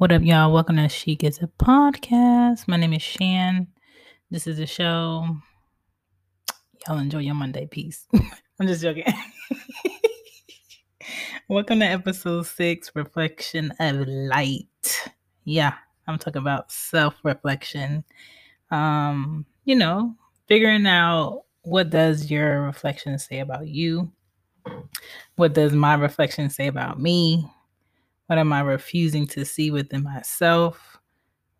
What up, y'all? Welcome to She Gets It podcast. My name is Shan. This is a show. Y'all enjoy your Monday. Peace. I'm just joking. Welcome to episode six Reflection of Light. Yeah, I'm talking about self reflection. Um, you know, figuring out what does your reflection say about you? What does my reflection say about me? What am I refusing to see within myself?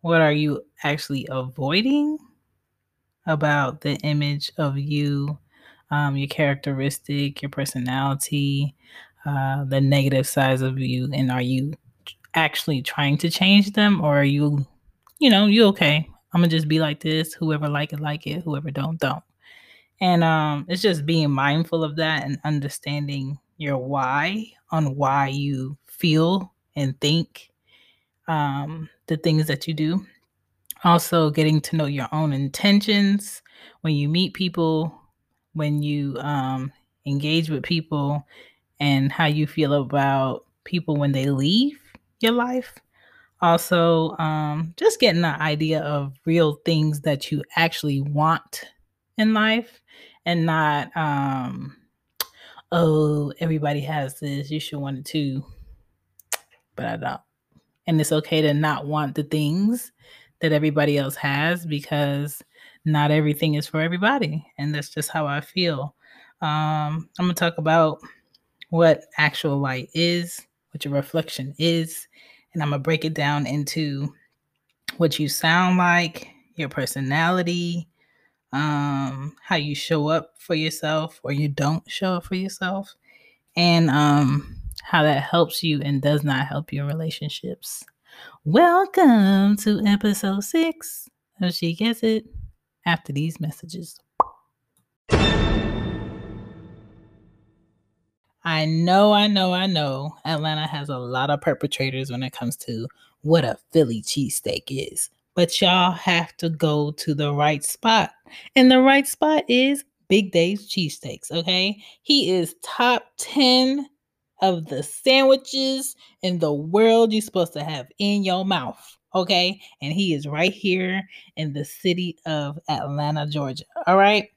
What are you actually avoiding about the image of you, um, your characteristic, your personality, uh, the negative sides of you? And are you actually trying to change them or are you, you know, you okay? I'm gonna just be like this. Whoever like it, like it. Whoever don't, don't. And um, it's just being mindful of that and understanding your why on why you feel and think um, the things that you do. Also, getting to know your own intentions when you meet people, when you um, engage with people, and how you feel about people when they leave your life. Also, um, just getting an idea of real things that you actually want in life and not, um, oh, everybody has this, you should want it too but I don't. And it's okay to not want the things that everybody else has because not everything is for everybody. And that's just how I feel. Um, I'm to talk about what actual light is, what your reflection is, and I'm to break it down into what you sound like, your personality, um, how you show up for yourself or you don't show up for yourself, and um, how that helps you and does not help your relationships. Welcome to episode six of She Gets It after these messages. I know, I know, I know Atlanta has a lot of perpetrators when it comes to what a Philly cheesesteak is. But y'all have to go to the right spot. And the right spot is Big Dave's Cheesesteaks, okay? He is top 10 of the sandwiches in the world you're supposed to have in your mouth. Okay. And he is right here in the city of Atlanta, Georgia. All right.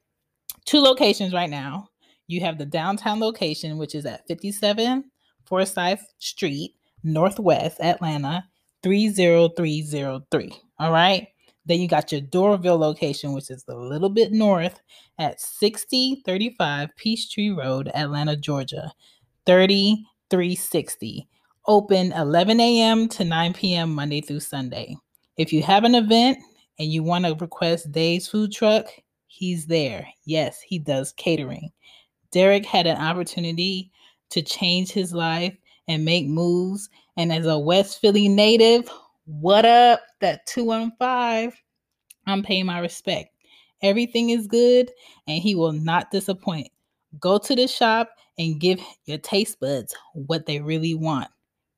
Two locations right now. You have the downtown location, which is at 57 Forsyth Street, Northwest Atlanta, 30303. All right. Then you got your Doraville location, which is a little bit north at 6035 Peachtree Road, Atlanta, Georgia. 3360. Open 11 a.m. to 9 p.m. Monday through Sunday. If you have an event and you want to request Dave's food truck, he's there. Yes, he does catering. Derek had an opportunity to change his life and make moves. And as a West Philly native, what up? That 215. I'm paying my respect. Everything is good and he will not disappoint. Go to the shop and give your taste buds what they really want.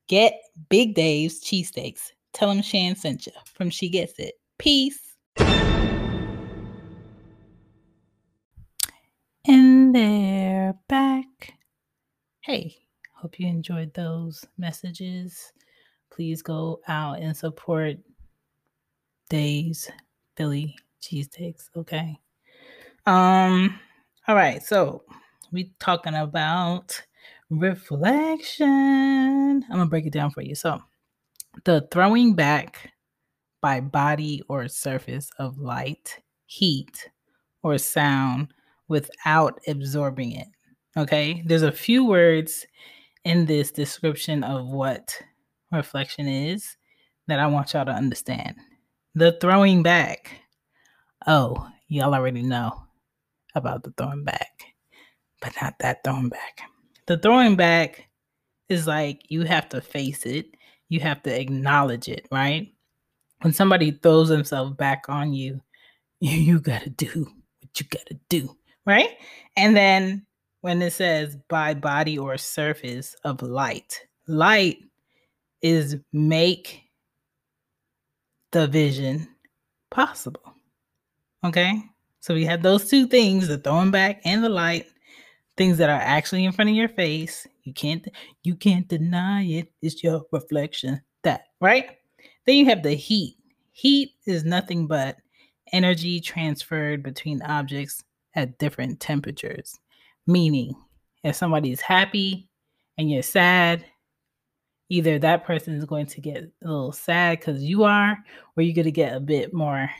Get Big Dave's cheesesteaks. Tell them Shan sent you from She Gets It. Peace. And they're back. Hey, hope you enjoyed those messages. Please go out and support Dave's Philly cheesesteaks, okay? Um, all right, so we talking about reflection. I'm gonna break it down for you. So the throwing back by body or surface of light, heat, or sound without absorbing it. Okay, there's a few words in this description of what reflection is that I want y'all to understand. The throwing back. Oh, y'all already know about the throwing back but not that throwing back. The throwing back is like you have to face it, you have to acknowledge it, right? When somebody throws themselves back on you, you, you got to do what you got to do, right? And then when it says by body or surface of light, light is make the vision possible. Okay? So we have those two things, the throwing back and the light things that are actually in front of your face. You can't you can't deny it. It's your reflection. That, right? Then you have the heat. Heat is nothing but energy transferred between objects at different temperatures. Meaning, if somebody's happy and you're sad, either that person is going to get a little sad because you are, or you're going to get a bit more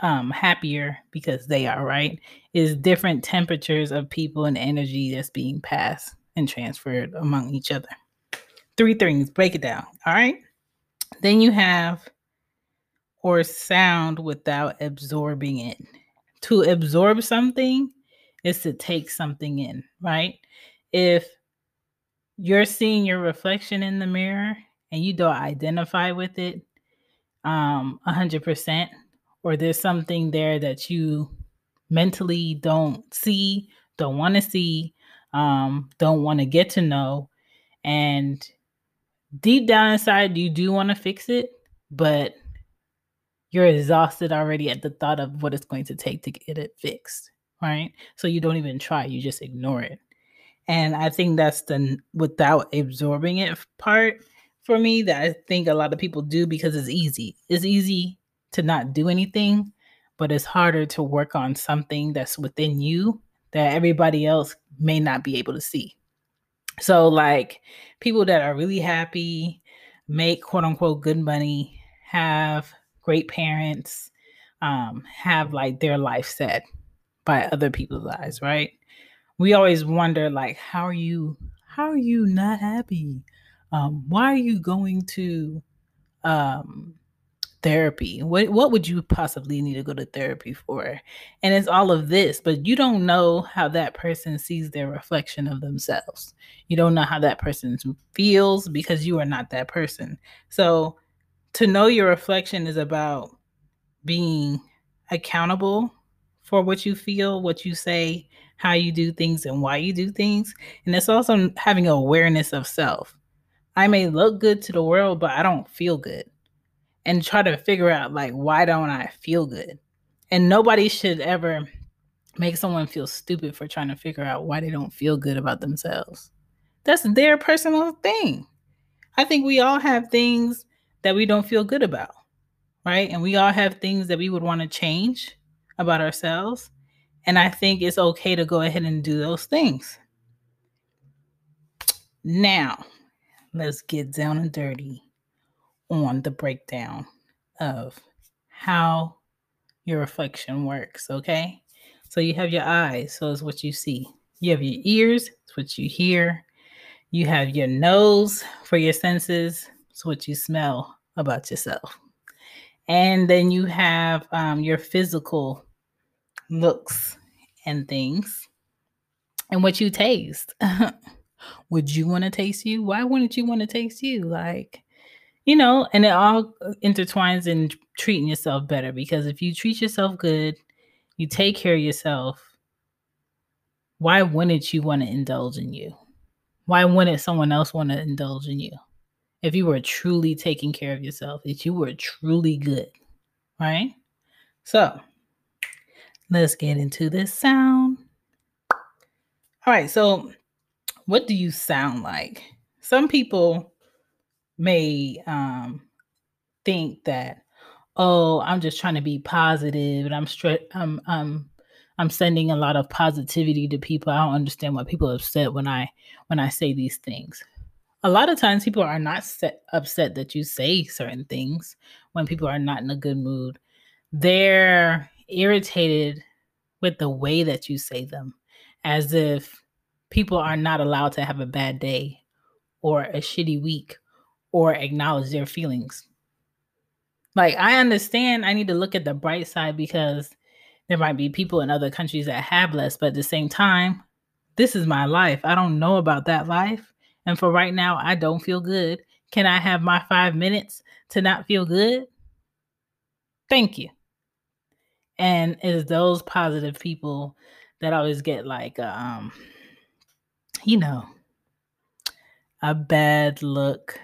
um happier because they are right? Is different temperatures of people and energy that's being passed and transferred among each other. Three things break it down all right? Then you have or sound without absorbing it. To absorb something is to take something in right if you're seeing your reflection in the mirror and you don't identify with it um 100% or there's something there that you mentally don't see, don't want to see, um, don't want to get to know. And deep down inside, you do want to fix it, but you're exhausted already at the thought of what it's going to take to get it fixed, right? So you don't even try, you just ignore it. And I think that's the without absorbing it part for me that I think a lot of people do because it's easy. It's easy to not do anything, but it's harder to work on something that's within you that everybody else may not be able to see. So, like people that are really happy, make quote unquote good money, have great parents, um, have like their life set by other people's eyes, right? We always wonder, like, how are you? How are you not happy? Um, why are you going to um, therapy what what would you possibly need to go to therapy for and it's all of this but you don't know how that person sees their reflection of themselves you don't know how that person feels because you are not that person so to know your reflection is about being accountable for what you feel what you say how you do things and why you do things and it's also having awareness of self i may look good to the world but i don't feel good and try to figure out like why don't I feel good? And nobody should ever make someone feel stupid for trying to figure out why they don't feel good about themselves. That's their personal thing. I think we all have things that we don't feel good about, right? And we all have things that we would want to change about ourselves. And I think it's okay to go ahead and do those things. Now, let's get down and dirty on the breakdown of how your reflection works, okay? So you have your eyes, so it's what you see. You have your ears, it's what you hear. You have your nose for your senses, it's what you smell about yourself. And then you have um, your physical looks and things and what you taste. Would you want to taste you? Why wouldn't you want to taste you? Like, you know, and it all uh, intertwines in treating yourself better because if you treat yourself good, you take care of yourself, why wouldn't you want to indulge in you? Why wouldn't someone else want to indulge in you? If you were truly taking care of yourself, if you were truly good, right? So let's get into this sound. All right, so what do you sound like? Some people may um, think that, oh, I'm just trying to be positive and I'm straight, I'm, I'm, I'm sending a lot of positivity to people. I don't understand why people are upset when I when I say these things. A lot of times people are not set, upset that you say certain things when people are not in a good mood. They're irritated with the way that you say them, as if people are not allowed to have a bad day or a shitty week or acknowledge their feelings. Like, I understand I need to look at the bright side because there might be people in other countries that have less, but at the same time, this is my life. I don't know about that life. And for right now, I don't feel good. Can I have my five minutes to not feel good? Thank you. And it's those positive people that always get like, um, you know, a bad look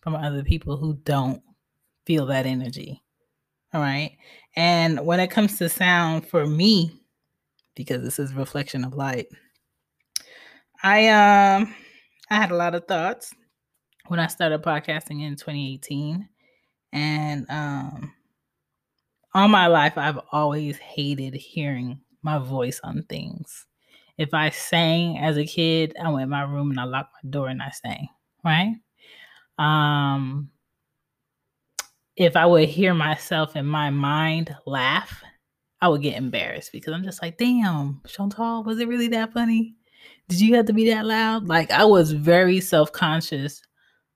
from other people who don't feel that energy. All right. And when it comes to sound for me, because this is reflection of light, I um I had a lot of thoughts when I started podcasting in 2018. And um all my life I've always hated hearing my voice on things. If I sang as a kid, I went in my room and I locked my door and I sang, right? Um if I would hear myself in my mind laugh, I would get embarrassed because I'm just like, damn, Chantal, was it really that funny? Did you have to be that loud? Like I was very self-conscious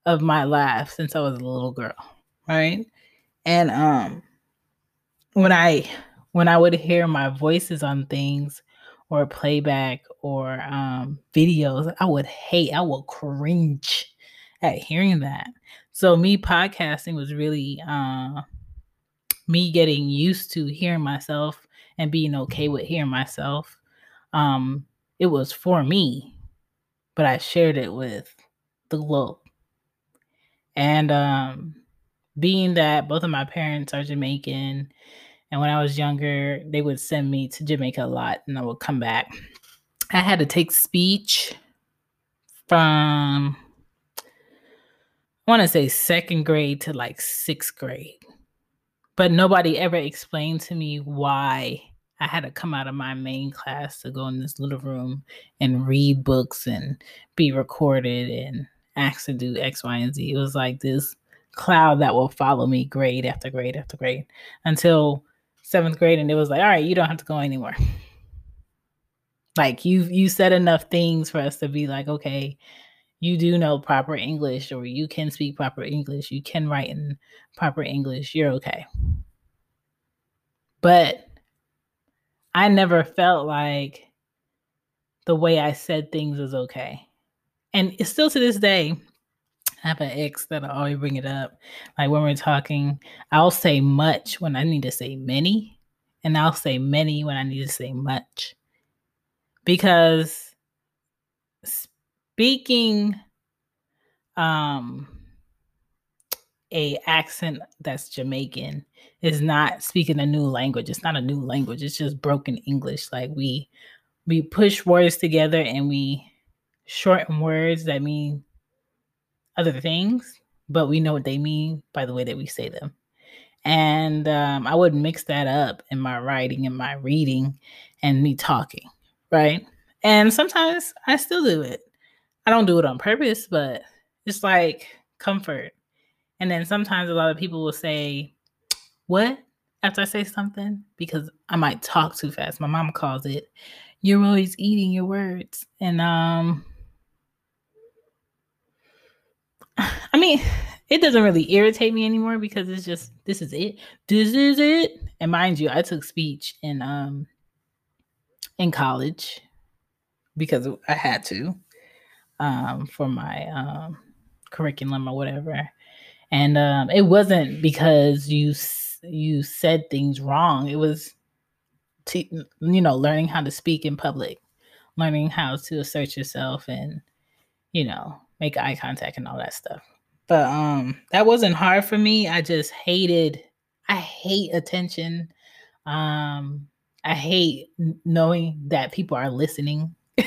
of my laugh since I was a little girl, right? And um when I when I would hear my voices on things or playback or um videos, I would hate, I would cringe at hearing that. So me podcasting was really uh me getting used to hearing myself and being okay with hearing myself. Um it was for me, but I shared it with the globe. And um, being that both of my parents are Jamaican, and when I was younger, they would send me to Jamaica a lot and I would come back. I had to take speech from, I want to say second grade to like sixth grade. But nobody ever explained to me why I had to come out of my main class to go in this little room and read books and be recorded and asked to do X, Y, and Z. It was like this cloud that will follow me grade after grade after grade until seventh grade, and it was like, all right, you don't have to go anymore. Like you you said enough things for us to be like, okay, you do know proper English or you can speak proper English, you can write in proper English, you're okay. But I never felt like the way I said things was okay and it's still to this day. I have an ex that I always bring it up. Like when we're talking, I'll say much when I need to say many, and I'll say many when I need to say much. Because speaking um a accent that's Jamaican is not speaking a new language. It's not a new language. It's just broken English. Like we we push words together and we shorten words that mean other things, but we know what they mean by the way that we say them. And um, I would mix that up in my writing and my reading and me talking, right? And sometimes I still do it. I don't do it on purpose, but it's like comfort. And then sometimes a lot of people will say, What? after I say something because I might talk too fast. My mom calls it, You're always eating your words. And um, I mean, it doesn't really irritate me anymore because it's just this is it. This is it. And mind you, I took speech in um in college because I had to um for my um curriculum or whatever. And um it wasn't because you you said things wrong. It was to, you know, learning how to speak in public, learning how to assert yourself and you know, make eye contact and all that stuff. But um that wasn't hard for me. I just hated I hate attention. Um I hate knowing that people are listening. I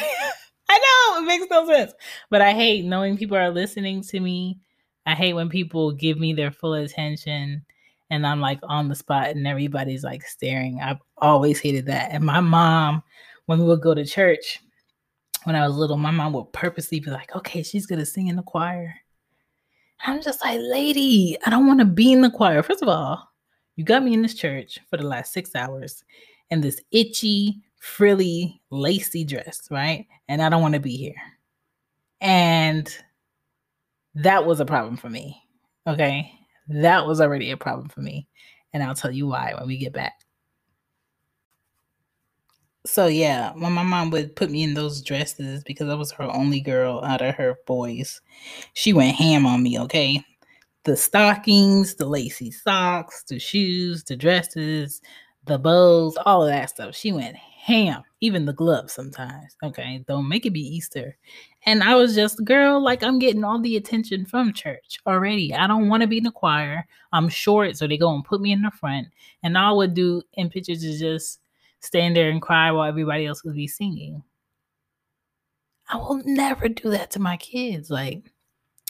know it makes no sense, but I hate knowing people are listening to me. I hate when people give me their full attention and I'm like on the spot and everybody's like staring. I've always hated that. And my mom, when we would go to church, when I was little, my mom would purposely be like, okay, she's going to sing in the choir. I'm just like, lady, I don't want to be in the choir. First of all, you got me in this church for the last six hours in this itchy, frilly, lacy dress, right? And I don't want to be here. And that was a problem for me. Okay. That was already a problem for me. And I'll tell you why when we get back so yeah, when my mom would put me in those dresses because I was her only girl out of her boys, she went ham on me, okay? The stockings, the lacy socks, the shoes, the dresses, the bows, all of that stuff. She went ham, even the gloves sometimes. Okay, don't make it be Easter. And I was just, girl, like I'm getting all the attention from church already. I don't want to be in the choir. I'm short, so they go and put me in the front. And all I would do in pictures is just stand there and cry while everybody else would be singing. I will never do that to my kids. Like,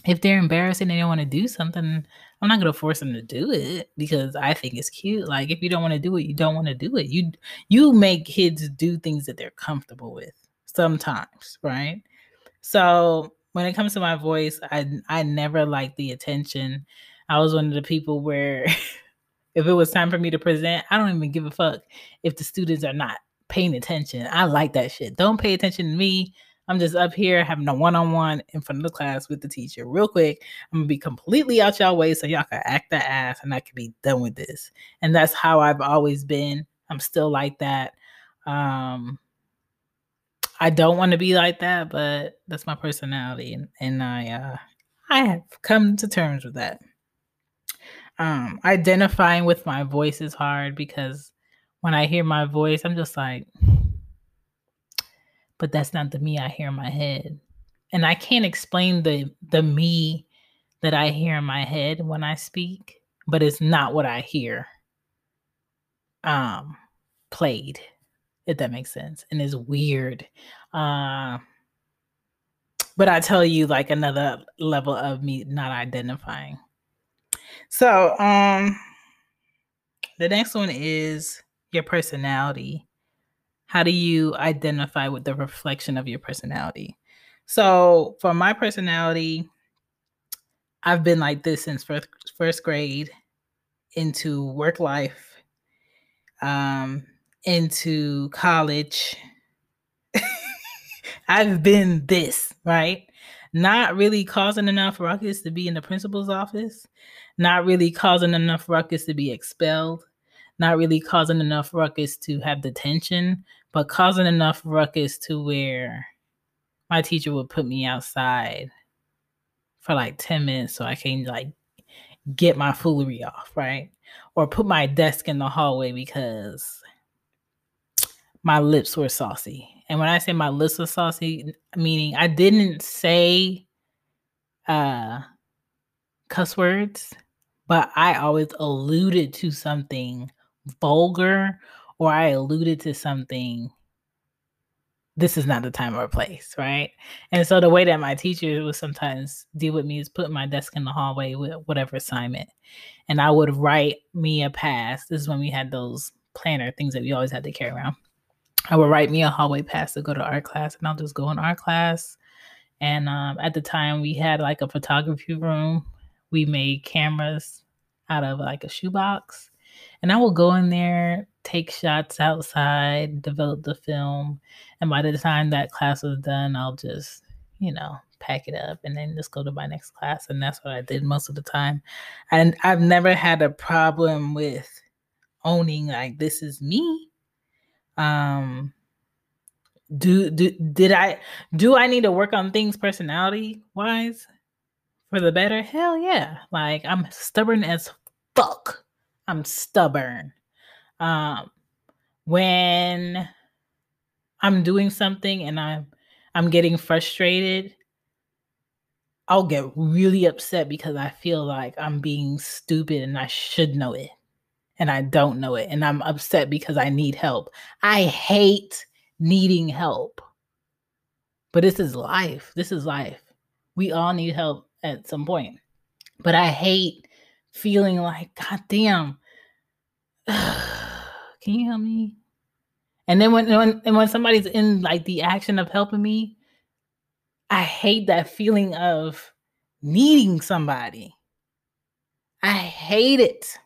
if they're embarrassed and they don't want to do something, I'm not gonna force them to do it because I think it's cute. Like, if you don't want to do it, you don't want to do it. You you make kids do things that they're comfortable with sometimes, right? So when it comes to my voice, I I never liked the attention. I was one of the people where if it was time for me to present, I don't even give a fuck if the students are not paying attention. I like that shit. Don't pay attention to me. I'm just up here having a one-on-one in front of the class with the teacher. Real quick, I'm gonna be completely out y'all way so y'all can act that ass and I can be done with this. And that's how I've always been. I'm still like that. Um I don't want to be like that, but that's my personality, and, and I uh, I have come to terms with that. Um, identifying with my voice is hard because when I hear my voice, I'm just like, but that's not the me I hear in my head, and I can't explain the the me that I hear in my head when I speak, but it's not what I hear um played if that makes sense, and it's weird. Uh, but I tell you, like another level of me not identifying. So, um, the next one is your personality. How do you identify with the reflection of your personality? So, for my personality, I've been like this since first first grade into work life. Um, into college, I've been this, right? Not really causing enough ruckus to be in the principal's office, not really causing enough ruckus to be expelled, not really causing enough ruckus to have detention, but causing enough ruckus to where my teacher would put me outside for like 10 minutes so I can like get my foolery off, right? Or put my desk in the hallway because my lips were saucy. And when I say my lips were saucy, meaning I didn't say uh cuss words, but I always alluded to something vulgar or I alluded to something this is not the time or place, right? And so the way that my teacher would sometimes deal with me is put my desk in the hallway with whatever assignment. And I would write me a pass. This is when we had those planner things that we always had to carry around. I would write me a hallway pass to go to art class, and I'll just go in art class. And um, at the time, we had like a photography room. We made cameras out of like a shoebox, and I will go in there, take shots outside, develop the film, and by the time that class was done, I'll just, you know, pack it up and then just go to my next class. And that's what I did most of the time. And I've never had a problem with owning like this is me um do, do did i do i need to work on things personality wise for the better hell yeah like i'm stubborn as fuck i'm stubborn um when i'm doing something and i'm i'm getting frustrated i'll get really upset because i feel like i'm being stupid and i should know it and I don't know it and I'm upset because I need help. I hate needing help. But this is life. This is life. We all need help at some point. But I hate feeling like, God damn, can you help me? And then when, when and when somebody's in like the action of helping me, I hate that feeling of needing somebody. I hate it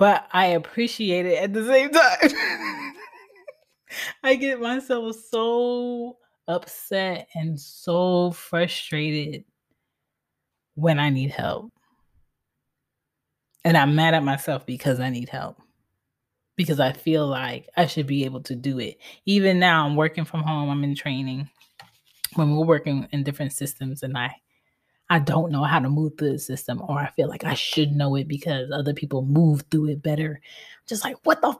but I appreciate it at the same time. I get myself so upset and so frustrated when I need help. And I'm mad at myself because I need help. Because I feel like I should be able to do it. Even now, I'm working from home, I'm in training. When we're working in different systems, and I I don't know how to move through the system, or I feel like I should know it because other people move through it better. Just like, what the?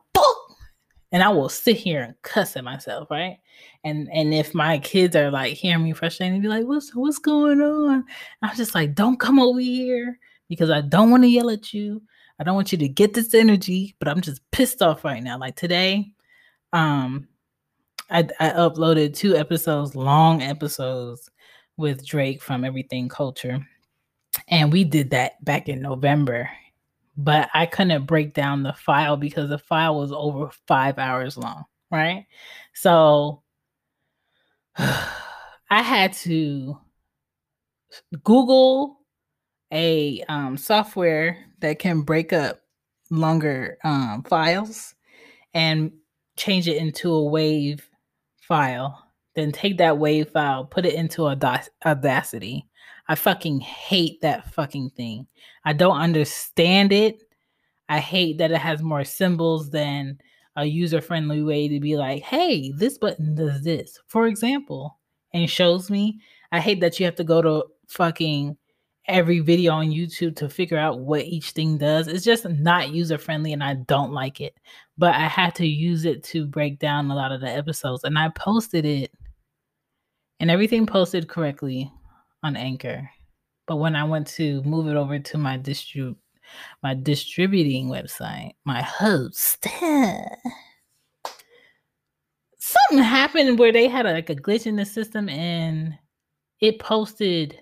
And I will sit here and cuss at myself, right? And and if my kids are like hearing me frustrated be like, what's what's going on? I'm just like, don't come over here because I don't want to yell at you. I don't want you to get this energy, but I'm just pissed off right now. Like today, um, I, I uploaded two episodes, long episodes with Drake from Everything Culture. And we did that back in November. But I couldn't break down the file because the file was over five hours long, right? So I had to Google a um, software that can break up longer um, files and change it into a wave file. Then take that wave file, put it into Audacity. I fucking hate that fucking thing. I don't understand it. I hate that it has more symbols than a user friendly way to be like, hey, this button does this, for example, and shows me. I hate that you have to go to fucking every video on YouTube to figure out what each thing does. It's just not user friendly and I don't like it. But I had to use it to break down a lot of the episodes and I posted it and everything posted correctly on Anchor. But when I went to move it over to my distrib my distributing website, my host, something happened where they had a, like a glitch in the system and it posted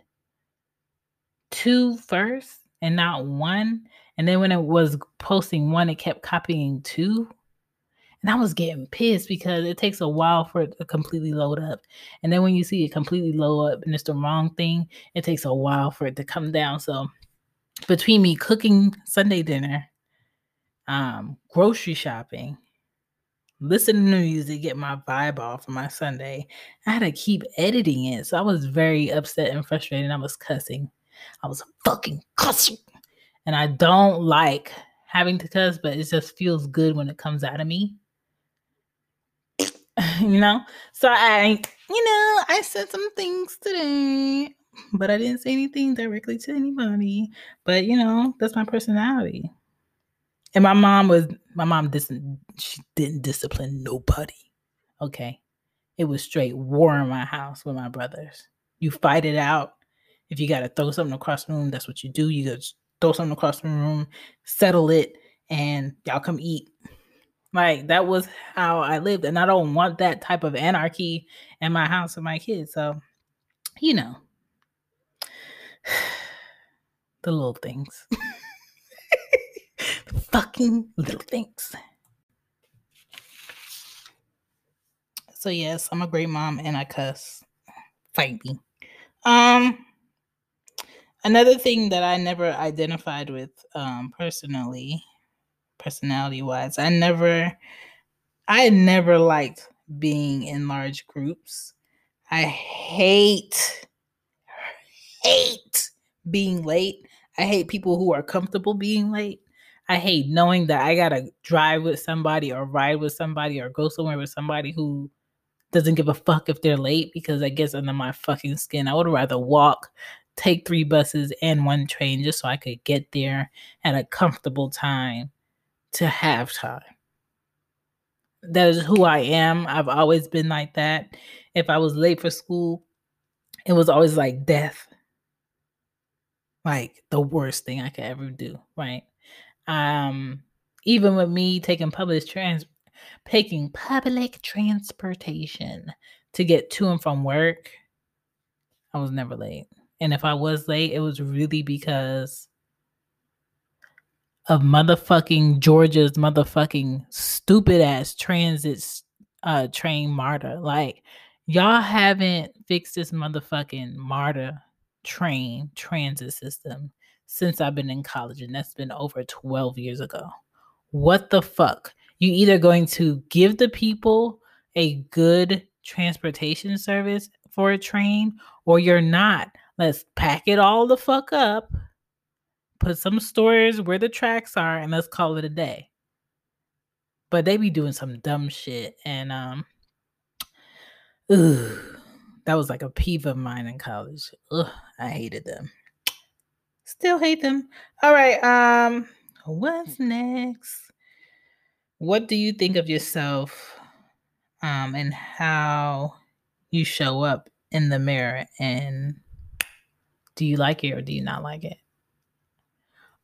two first and not one. And then when it was posting one, it kept copying two. And I was getting pissed because it takes a while for it to completely load up. And then when you see it completely load up and it's the wrong thing, it takes a while for it to come down. So between me cooking Sunday dinner, um, grocery shopping, listening to music, get my vibe off for my Sunday, I had to keep editing it. So I was very upset and frustrated. I was cussing. I was fucking cussing. And I don't like having to cuss, but it just feels good when it comes out of me. you know? So I, you know, I said some things today, but I didn't say anything directly to anybody. But, you know, that's my personality. And my mom was, my mom didn't, she didn't discipline nobody. Okay. It was straight war in my house with my brothers. You fight it out if you got to throw something across the room, that's what you do. You just throw something across the room, settle it, and y'all come eat. Like that was how I lived, and I don't want that type of anarchy in my house with my kids. So, you know, the little things, the fucking little things. So yes, I'm a great mom, and I cuss. Fight me. Um. Another thing that I never identified with um, personally, personality wise, I never, I never liked being in large groups. I hate, hate being late. I hate people who are comfortable being late. I hate knowing that I gotta drive with somebody or ride with somebody or go somewhere with somebody who doesn't give a fuck if they're late because I gets under my fucking skin. I would rather walk take three buses and one train just so I could get there at a comfortable time to have time. That is who I am. I've always been like that. If I was late for school, it was always like death. Like the worst thing I could ever do, right? Um even with me taking public trans taking public transportation to get to and from work, I was never late. And if I was late, it was really because of motherfucking Georgia's motherfucking stupid ass transit uh train MARTA. Like y'all haven't fixed this motherfucking MARTA train transit system since I've been in college and that's been over 12 years ago. What the fuck? You either going to give the people a good transportation service for a train or you're not. Let's pack it all the fuck up, put some stories where the tracks are, and let's call it a day. But they be doing some dumb shit, and um, ugh, that was like a peeve of mine in college. Ugh, I hated them. Still hate them. All right, um, what's next? What do you think of yourself, um, and how you show up in the mirror and do you like it or do you not like it?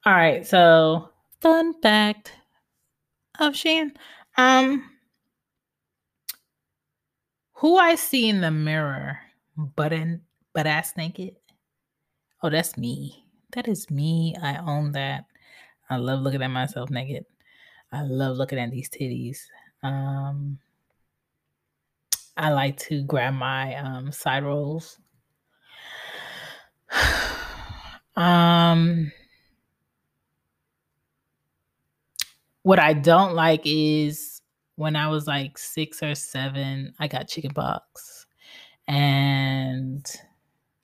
All right, so fun fact of Shan. Um Who I see in the mirror, butt in butt ass naked. Oh, that's me. That is me. I own that. I love looking at myself naked. I love looking at these titties. Um, I like to grab my um, side rolls. um, what I don't like is when I was like six or seven, I got chicken pox. And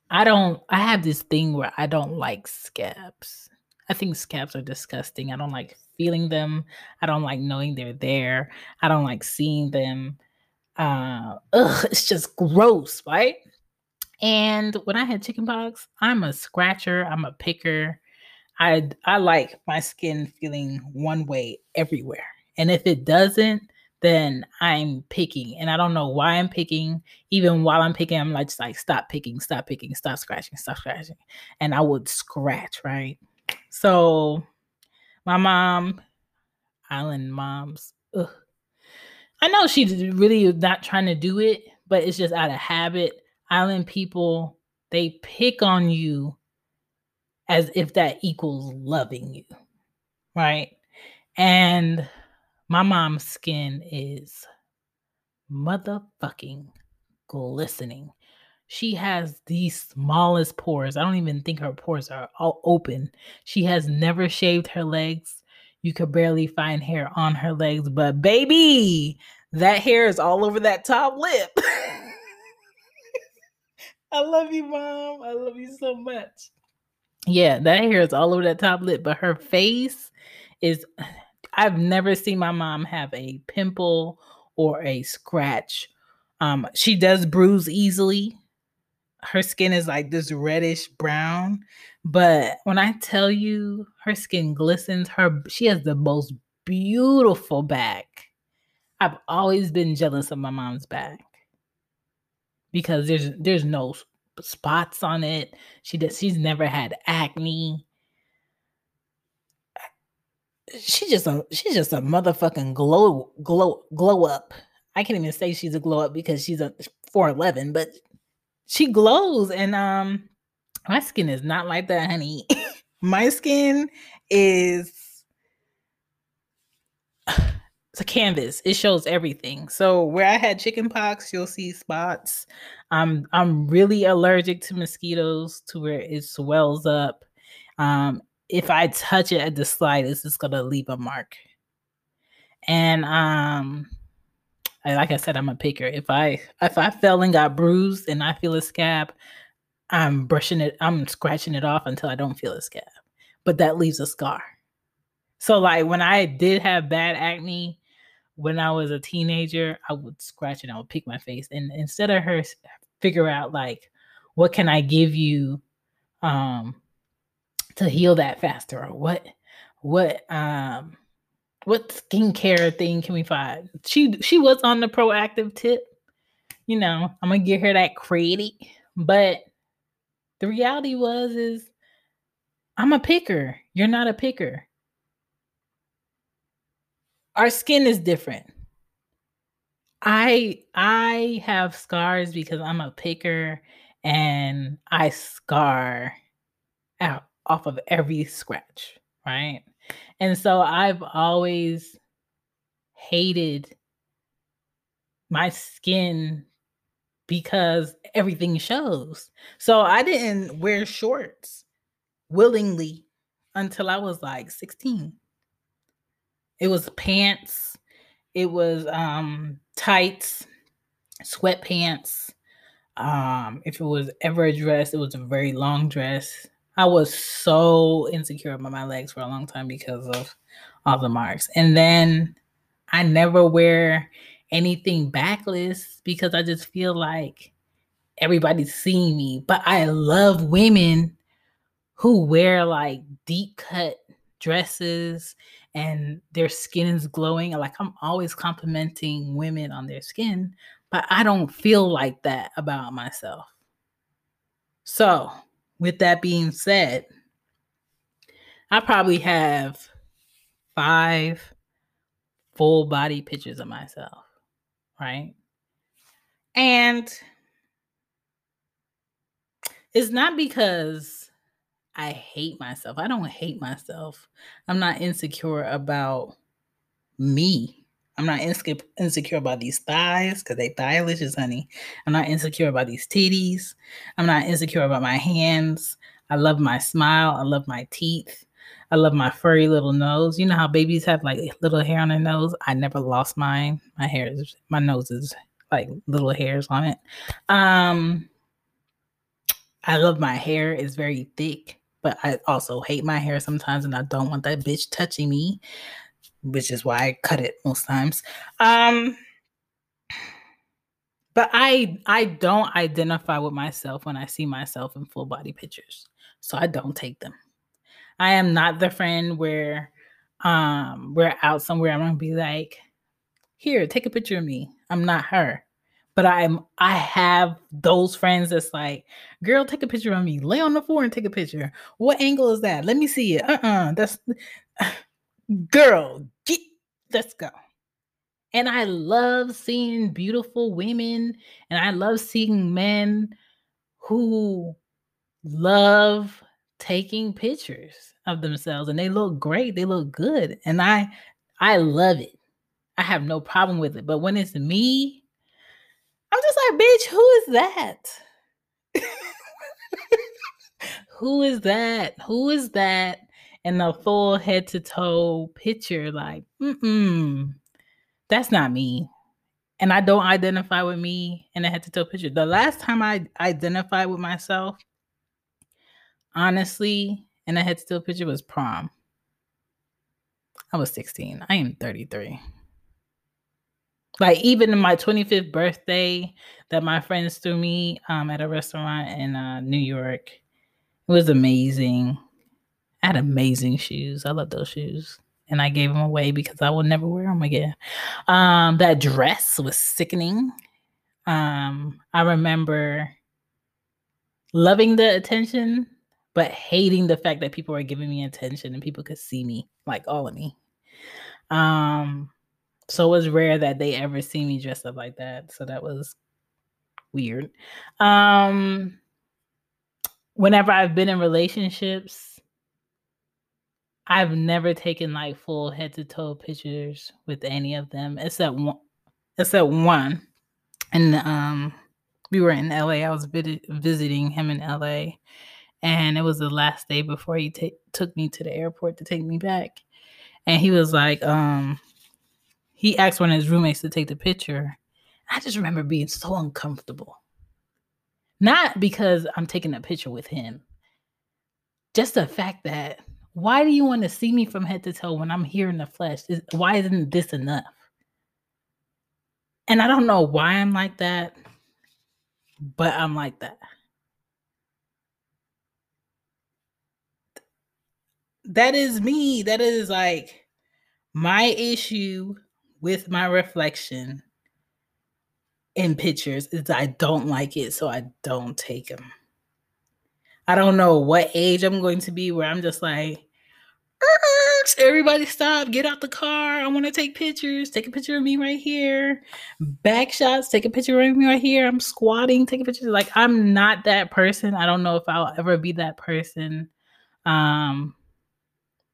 I don't, I have this thing where I don't like scabs. I think scabs are disgusting. I don't like feeling them. I don't like knowing they're there. I don't like seeing them. Uh, ugh, it's just gross, right? And when I had chickenpox, I'm a scratcher. I'm a picker. I I like my skin feeling one way everywhere. And if it doesn't, then I'm picking. And I don't know why I'm picking. Even while I'm picking, I'm like, just like, stop picking, stop picking, stop scratching, stop scratching. And I would scratch, right? So my mom, Island moms, ugh. I know she's really not trying to do it, but it's just out of habit. Island people, they pick on you as if that equals loving you, right? And my mom's skin is motherfucking glistening. She has the smallest pores. I don't even think her pores are all open. She has never shaved her legs. You could barely find hair on her legs, but baby, that hair is all over that top lip. I love you, mom. I love you so much. Yeah, that hair is all over that top lip, but her face is I've never seen my mom have a pimple or a scratch. Um, she does bruise easily. Her skin is like this reddish brown, but when I tell you her skin glistens, her she has the most beautiful back. I've always been jealous of my mom's back because there's there's no spots on it. She does she's never had acne she just a she's just a motherfucking glow glow glow up. I can't even say she's a glow up because she's a 411, but she glows and um my skin is not like that, honey. my skin is it's a canvas. It shows everything. So where I had chicken pox, you'll see spots. I'm I'm really allergic to mosquitoes to where it swells up. Um, if I touch it at the slightest, it's gonna leave a mark. And um, like I said, I'm a picker. If I if I fell and got bruised and I feel a scab, I'm brushing it, I'm scratching it off until I don't feel a scab. But that leaves a scar. So like when I did have bad acne when I was a teenager, I would scratch and I would pick my face. And instead of her figure out like what can I give you um to heal that faster or what what um what skincare thing can we find she she was on the Proactiv tip you know i'm gonna give her that credit but the reality was is i'm a picker you're not a picker our skin is different i i have scars because i'm a picker and i scar out off of every scratch, right? And so I've always hated my skin because everything shows. So I didn't wear shorts willingly until I was like 16. It was pants, it was um tights, sweatpants. Um, if it was ever a dress, it was a very long dress. I was so insecure about my legs for a long time because of all the marks. And then I never wear anything backless because I just feel like everybody's seeing me. But I love women who wear like deep cut dresses and their skin is glowing. Like I'm always complimenting women on their skin, but I don't feel like that about myself. So, with that being said, I probably have five full body pictures of myself, right? And it's not because I hate myself. I don't hate myself. I'm not insecure about me. I'm not insecure, about these thighs because they thighlicious, honey. I'm not insecure about these titties. I'm not insecure about my hands. I love my smile. I love my teeth. I love my furry little nose. You know how babies have like little hair on their nose? I never lost mine. My hair is my nose is like little hairs on it. Um I love my hair. It's very thick, but I also hate my hair sometimes and I don't want that bitch touching me, which is why I cut it most times. Um but I I don't identify with myself when I see myself in full body pictures. So I don't take them. I am not the friend where um we're out somewhere I'm going to be like, "Here, take a picture of me." I'm not her. But I'm I have those friends that's like, "Girl, take a picture of me. Lay on the floor and take a picture." What angle is that? Let me see it. Uh-uh. That's girl, get let's go. And I love seeing beautiful women and I love seeing men who love taking pictures of themselves and they look great, they look good and I I love it. I have no problem with it. But when it's me, I'm just like, bitch, who is that? who is that? Who is that? And the full head to toe picture, like, mm that's not me. And I don't identify with me in a head to toe picture. The last time I identified with myself, honestly, in a head to toe picture was prom. I was 16. I am 33. Like even my 25th birthday that my friends threw me um, at a restaurant in uh, New York, it was amazing. I had amazing shoes. I love those shoes and I gave them away because I will never wear them again. Um, that dress was sickening. Um, I remember loving the attention, but hating the fact that people were giving me attention and people could see me, like all of me. Um, so it was rare that they ever see me dressed up like that. So that was weird. Um, whenever I've been in relationships, I've never taken like full head to toe pictures with any of them except one except one. And um we were in LA. I was visiting him in LA and it was the last day before he t- took me to the airport to take me back. And he was like um he asked one of his roommates to take the picture. I just remember being so uncomfortable. Not because I'm taking a picture with him. Just the fact that why do you want to see me from head to toe when I'm here in the flesh? Is, Why isn't this enough? And I don't know why I'm like that, but I'm like that. That is me. That is like my issue with my reflection in pictures is I don't like it, so I don't take them. I don't know what age I'm going to be where I'm just like, everybody stop, get out the car. I want to take pictures. Take a picture of me right here. Back shots, take a picture of me right here. I'm squatting, take a picture. Like I'm not that person. I don't know if I'll ever be that person. Um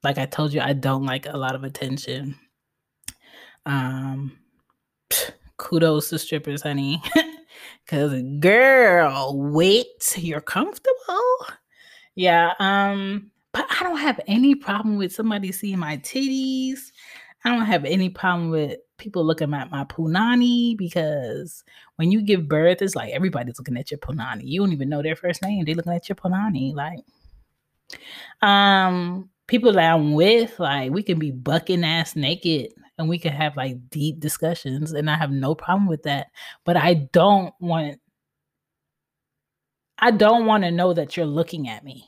like I told you, I don't like a lot of attention. Um kudos to strippers, honey. Cause girl, wait, you're comfortable. Yeah, um, but I don't have any problem with somebody seeing my titties. I don't have any problem with people looking at my punani because when you give birth, it's like everybody's looking at your punani. You don't even know their first name. They're looking at your punani. Like, um, people that I'm with, like, we can be bucking ass naked and we can have like deep discussions and I have no problem with that. But I don't want I don't want to know that you're looking at me.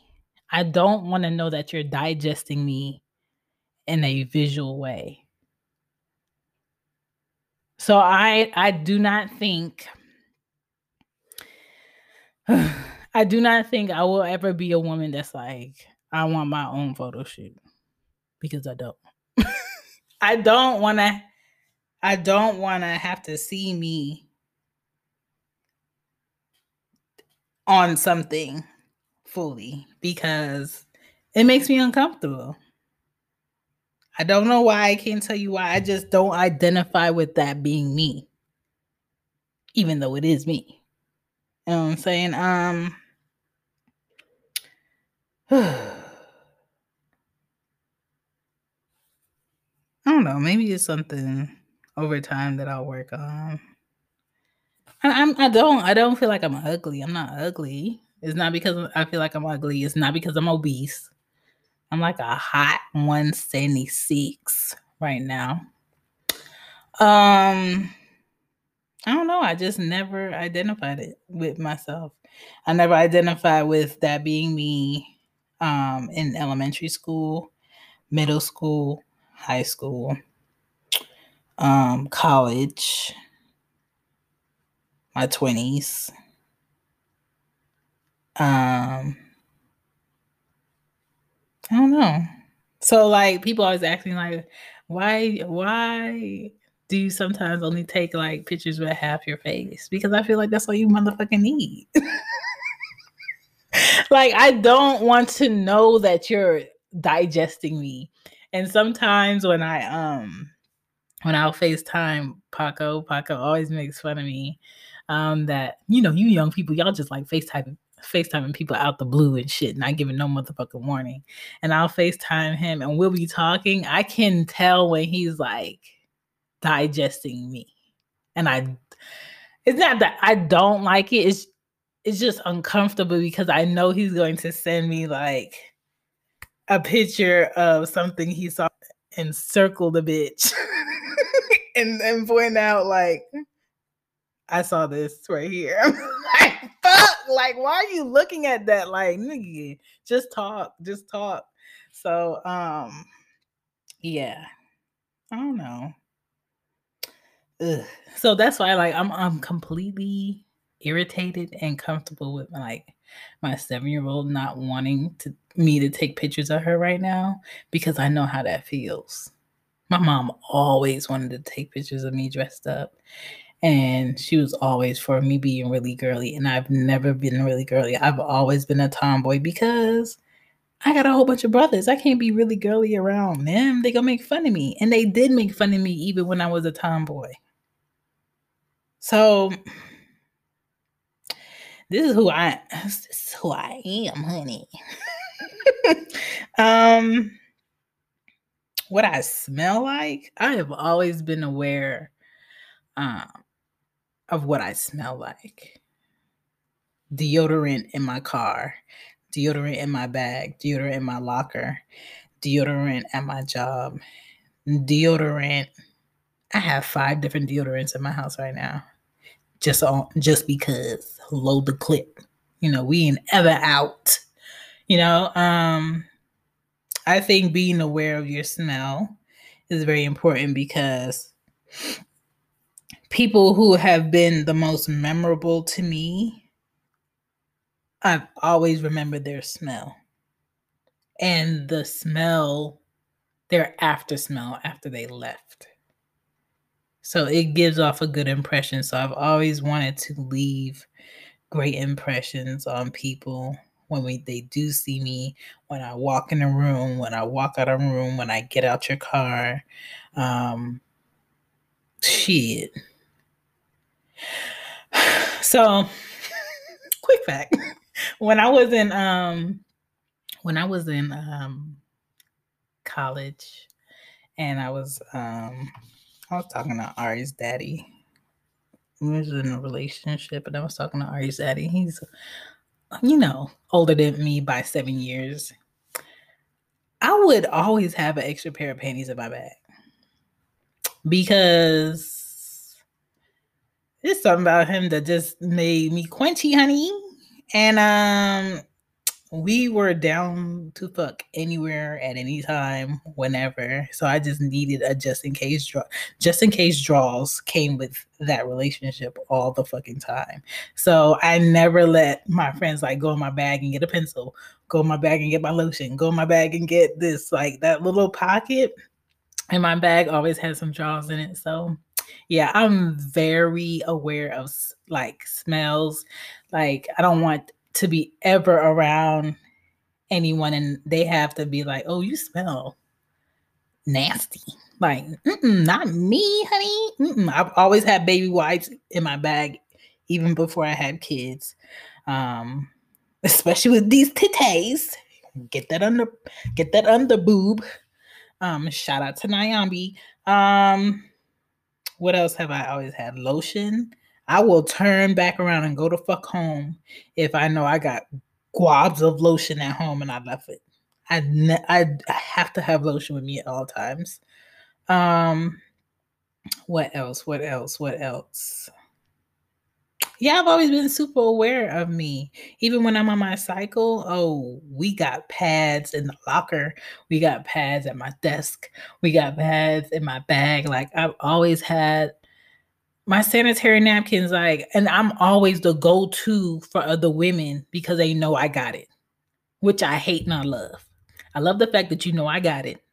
I don't want to know that you're digesting me in a visual way. So I I do not think I do not think I will ever be a woman that's like I want my own photo shoot because I don't. I don't want to I don't want to have to see me on something fully because it makes me uncomfortable. I don't know why. I can't tell you why. I just don't identify with that being me, even though it is me. You know what I'm saying? Um, don't know. Maybe it's something over time that I'll work on. I, I'm. I don't. I don't feel like I'm ugly. I'm not ugly. It's not because I feel like I'm ugly. It's not because I'm obese. I'm like a hot 176 right now. Um, I don't know. I just never identified it with myself. I never identified with that being me um, in elementary school, middle school, high school, um, college, my 20s. Um, I don't know. So like people always asking like, why why do you sometimes only take like pictures with half your face? Because I feel like that's all you motherfucking need. like I don't want to know that you're digesting me. And sometimes when I um when I'll FaceTime Paco, Paco always makes fun of me. Um, that you know, you young people, y'all just like FaceTime FaceTiming people out the blue and shit, not giving no motherfucking warning. And I'll FaceTime him and we'll be talking. I can tell when he's like digesting me. And I it's not that I don't like it. It's it's just uncomfortable because I know he's going to send me like a picture of something he saw and circle the bitch and, and point out like I saw this right here. like, fuck, like, why are you looking at that? Like, nigga, just talk, just talk. So, um, yeah, I don't know. Ugh. So that's why, like, I'm I'm completely irritated and comfortable with like my seven year old not wanting to me to take pictures of her right now because I know how that feels. My mom always wanted to take pictures of me dressed up and she was always for me being really girly and i've never been really girly. I've always been a tomboy because i got a whole bunch of brothers. I can't be really girly around them. They gonna make fun of me and they did make fun of me even when i was a tomboy. So this is who i this is who i am honey um what i smell like i have always been aware um of what I smell like. Deodorant in my car, deodorant in my bag, deodorant in my locker, deodorant at my job, deodorant. I have five different deodorants in my house right now. Just on just because load the clip. You know, we ain't ever out. You know, um I think being aware of your smell is very important because people who have been the most memorable to me, I've always remembered their smell. And the smell, their after smell after they left. So it gives off a good impression. So I've always wanted to leave great impressions on people when we they do see me, when I walk in a room, when I walk out of a room, when I get out your car. Um shit so, quick fact: when I was in um, when I was in um, college, and I was um, I was talking to Ari's daddy. We was in a relationship, and I was talking to Ari's daddy. He's, you know, older than me by seven years. I would always have an extra pair of panties in my bag because there's something about him that just made me quenchy, honey. And um we were down to fuck anywhere at any time, whenever. So I just needed a just in case draw. Just in case draws came with that relationship all the fucking time. So I never let my friends like go in my bag and get a pencil, go in my bag and get my lotion, go in my bag and get this. Like that little pocket in my bag always had some draws in it. So yeah, I'm very aware of like smells. Like I don't want to be ever around anyone and they have to be like, oh, you smell nasty. Like, not me, honey. Mm-mm. I've always had baby wipes in my bag, even before I had kids. Um, especially with these titties. Get that under, get that under boob. Um, shout out to Nyambi. Um, what else have I always had? Lotion. I will turn back around and go to fuck home if I know I got globs of lotion at home and I left it. I ne- I have to have lotion with me at all times. Um, what else? What else? What else? Yeah, I've always been super aware of me. Even when I'm on my cycle, oh, we got pads in the locker. We got pads at my desk. We got pads in my bag. Like I've always had my sanitary napkins like and i'm always the go-to for other women because they know i got it which i hate and i love. I love the fact that you know i got it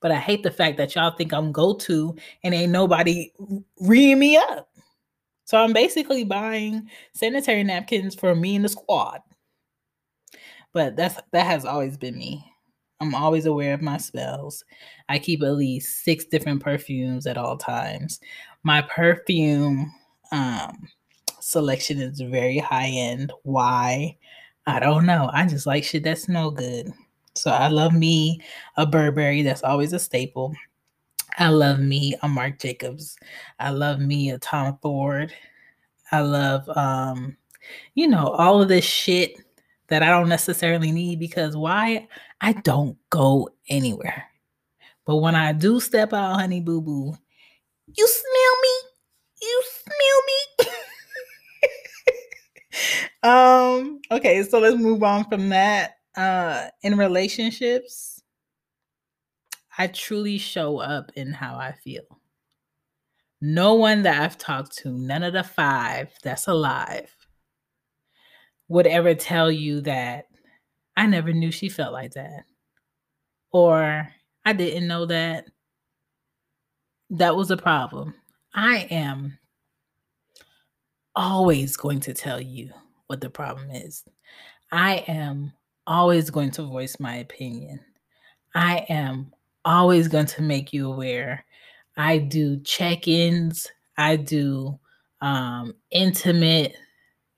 but i hate the fact that y'all think i'm go-to and ain't nobody reading me up. So i'm basically buying sanitary napkins for me and the squad. But that's that has always been me. I'm always aware of my smells. I keep at least six different perfumes at all times my perfume um, selection is very high end. Why? I don't know. I just like shit that smell good. So I love me a Burberry. That's always a staple. I love me a Marc Jacobs. I love me a Tom Ford. I love um, you know, all of this shit that I don't necessarily need because why? I don't go anywhere. But when I do step out, honey boo boo, you smell me? You smell me? um, okay, so let's move on from that. Uh in relationships, I truly show up in how I feel. No one that I've talked to, none of the five that's alive, would ever tell you that I never knew she felt like that. Or I didn't know that that was a problem. I am always going to tell you what the problem is. I am always going to voice my opinion. I am always going to make you aware. I do check ins, I do um, intimate.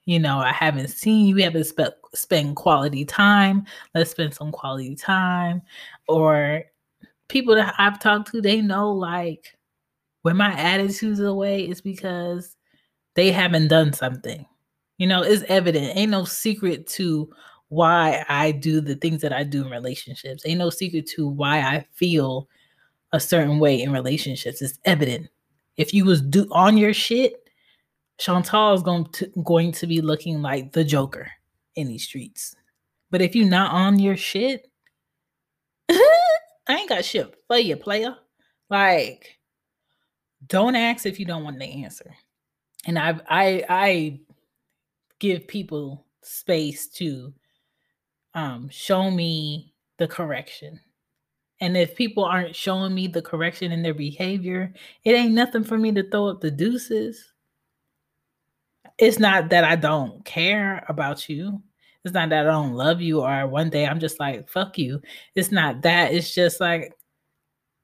You know, I haven't seen you, we haven't spe- spent quality time. Let's spend some quality time. Or people that I've talked to, they know like when my attitude's away, it's because they haven't done something. You know, it's evident. Ain't no secret to why I do the things that I do in relationships. Ain't no secret to why I feel a certain way in relationships. It's evident. If you was do on your shit, Chantal is going to going to be looking like the Joker in these streets. But if you're not on your shit, I ain't got shit for you, player. Like don't ask if you don't want the answer. And I I I give people space to um show me the correction. And if people aren't showing me the correction in their behavior, it ain't nothing for me to throw up the deuces. It's not that I don't care about you. It's not that I don't love you or one day I'm just like, fuck you. It's not that. It's just like,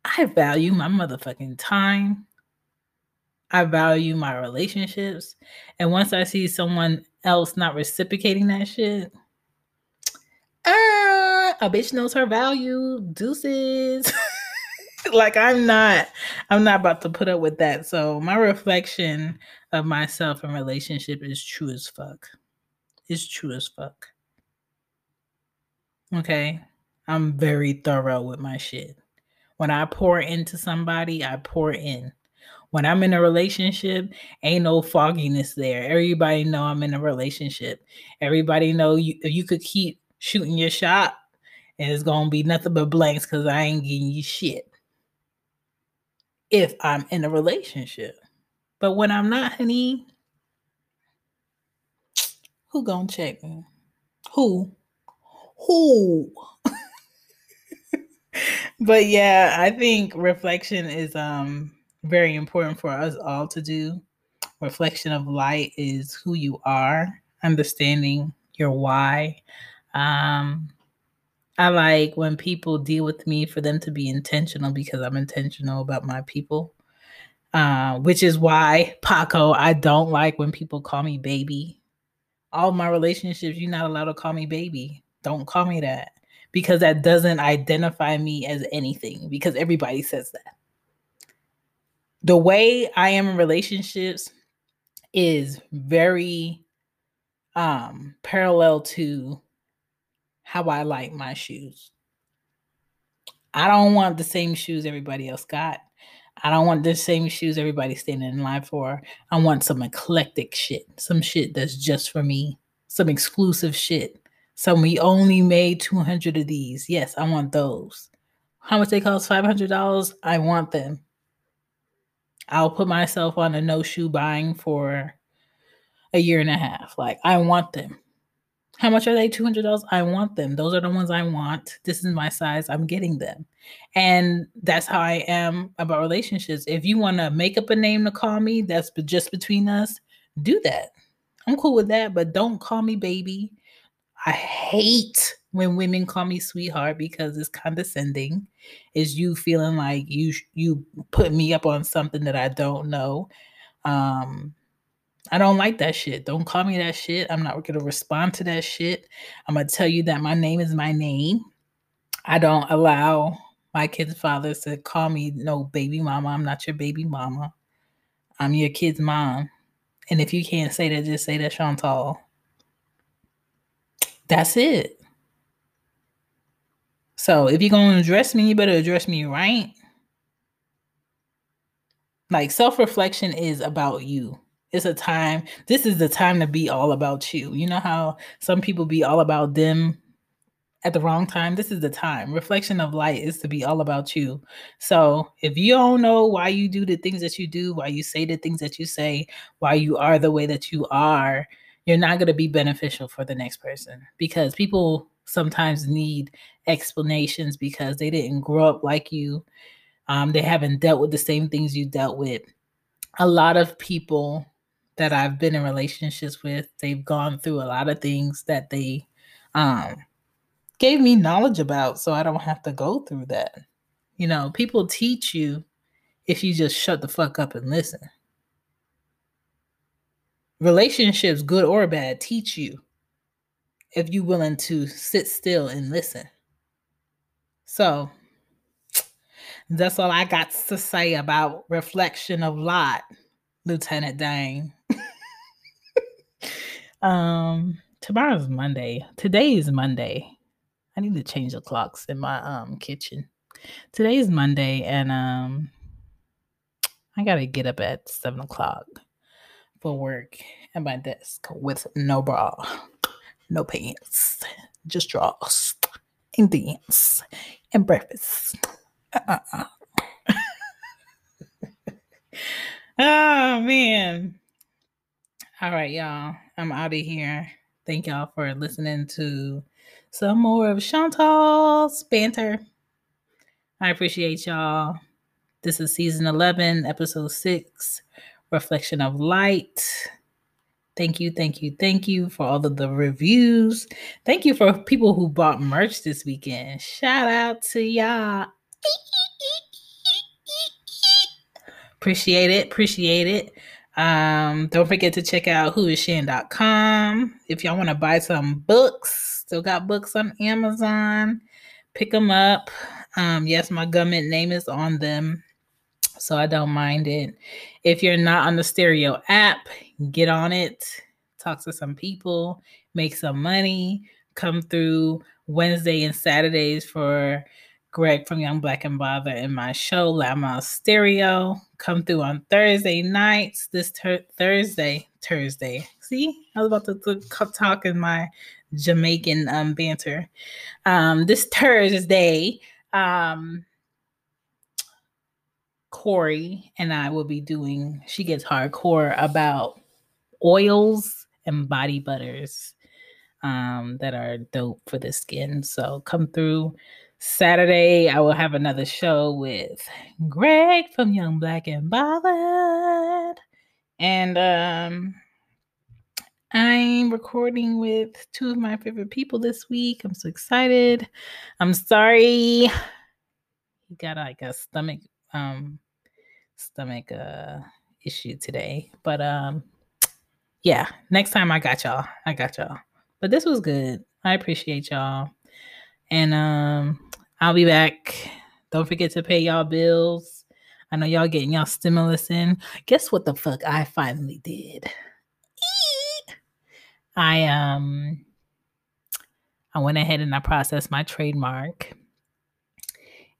I value my motherfucking time. I value my relationships. And once I see someone else not reciprocating that shit, uh, a bitch knows her value. Deuces. like I'm not, I'm not about to put up with that. So my reflection of myself and relationship is true as fuck. It's true as fuck. Okay. I'm very thorough with my shit. When I pour into somebody, I pour in. When I'm in a relationship, ain't no fogginess there. Everybody know I'm in a relationship. Everybody know you you could keep shooting your shot and it's gonna be nothing but blanks because I ain't getting you shit. If I'm in a relationship. But when I'm not, honey, who gonna check me? Who? Who? but yeah, I think reflection is um very important for us all to do. Reflection of light is who you are, understanding your why. Um, I like when people deal with me for them to be intentional because I'm intentional about my people. Uh, which is why Paco, I don't like when people call me baby. All my relationships, you're not allowed to call me baby. Don't call me that because that doesn't identify me as anything because everybody says that. The way I am in relationships is very um parallel to how I like my shoes. I don't want the same shoes everybody else got. I don't want the same shoes everybody's standing in line for. I want some eclectic shit, some shit that's just for me, some exclusive shit. Some we only made 200 of these. Yes, I want those. How much they cost? $500? I want them. I'll put myself on a no shoe buying for a year and a half. Like, I want them. How much are they? $200? I want them. Those are the ones I want. This is my size. I'm getting them. And that's how I am about relationships. If you want to make up a name to call me that's just between us, do that. I'm cool with that, but don't call me baby. I hate when women call me sweetheart because it's condescending. Is you feeling like you you put me up on something that I don't know. Um I don't like that shit. Don't call me that shit. I'm not going to respond to that shit. I'm going to tell you that my name is my name. I don't allow my kids' fathers to call me no baby mama. I'm not your baby mama. I'm your kid's mom. And if you can't say that, just say that Chantal. That's it. So if you're to address me, you better address me right. Like self reflection is about you. It's a time, this is the time to be all about you. You know how some people be all about them at the wrong time? This is the time. Reflection of light is to be all about you. So if you don't know why you do the things that you do, why you say the things that you say, why you are the way that you are, you're not going to be beneficial for the next person because people sometimes need explanations because they didn't grow up like you. Um, they haven't dealt with the same things you dealt with. A lot of people that I've been in relationships with, they've gone through a lot of things that they um, gave me knowledge about, so I don't have to go through that. You know, people teach you if you just shut the fuck up and listen relationships, good or bad, teach you if you're willing to sit still and listen. So that's all I got to say about reflection of Lot, Lieutenant Dane. um, tomorrow's Monday. Today is Monday. I need to change the clocks in my um kitchen. Today is Monday, and um, I gotta get up at seven o'clock for work at my desk with no bra, no pants, just drawers and dance and breakfast. Uh-uh. oh man. All right, y'all. I'm out of here. Thank y'all for listening to some more of Chantal's banter. I appreciate y'all. This is season 11, episode 6 reflection of light. Thank you, thank you, thank you for all of the reviews. Thank you for people who bought merch this weekend. Shout out to y'all. Appreciate it, appreciate it. Um, don't forget to check out whoisshan.com. If y'all want to buy some books, still got books on Amazon. Pick them up. Um, yes, my government name is on them so I don't mind it. If you're not on the stereo app, get on it, talk to some people, make some money, come through Wednesday and Saturdays for Greg from Young Black and Bothered and my show, Lama Stereo. Come through on Thursday nights. This ter- Thursday, Thursday. See, I was about to, to talk in my Jamaican um, banter. Um, this Thursday, um, Corey and I will be doing She Gets Hardcore about oils and body butters um, that are dope for the skin. So come through. Saturday, I will have another show with Greg from Young Black and Bothered. And um, I'm recording with two of my favorite people this week. I'm so excited. I'm sorry. He got like a stomach um stomach uh issue today. But um yeah, next time I got y'all. I got y'all. But this was good. I appreciate y'all. And um I'll be back. Don't forget to pay y'all bills. I know y'all getting y'all stimulus in. Guess what the fuck I finally did? I um I went ahead and I processed my trademark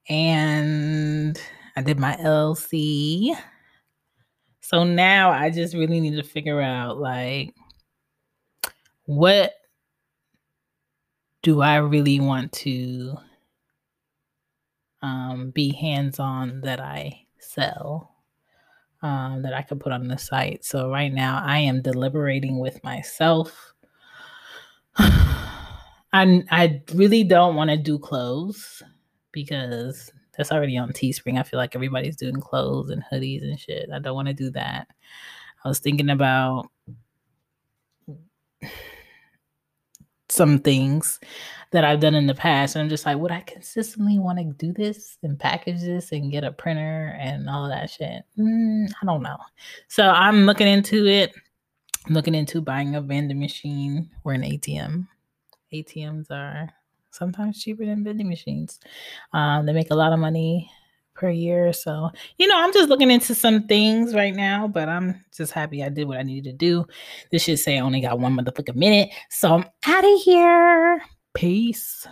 and I did my LLC. So now I just really need to figure out like what do I really want to um, be hands on that I sell? um, that I could put on the site. So right now I am deliberating with myself. I I really don't want to do clothes because that's already on Teespring. I feel like everybody's doing clothes and hoodies and shit. I don't want to do that. I was thinking about some things that I've done in the past. And I'm just like, would I consistently want to do this and package this and get a printer and all that shit? Mm, I don't know. So I'm looking into it. I'm looking into buying a vending machine or an ATM. ATMs are sometimes cheaper than vending machines. Um, they make a lot of money per year. So, you know, I'm just looking into some things right now, but I'm just happy I did what I needed to do. This should say I only got one motherfucking minute. So I'm out of here. Peace.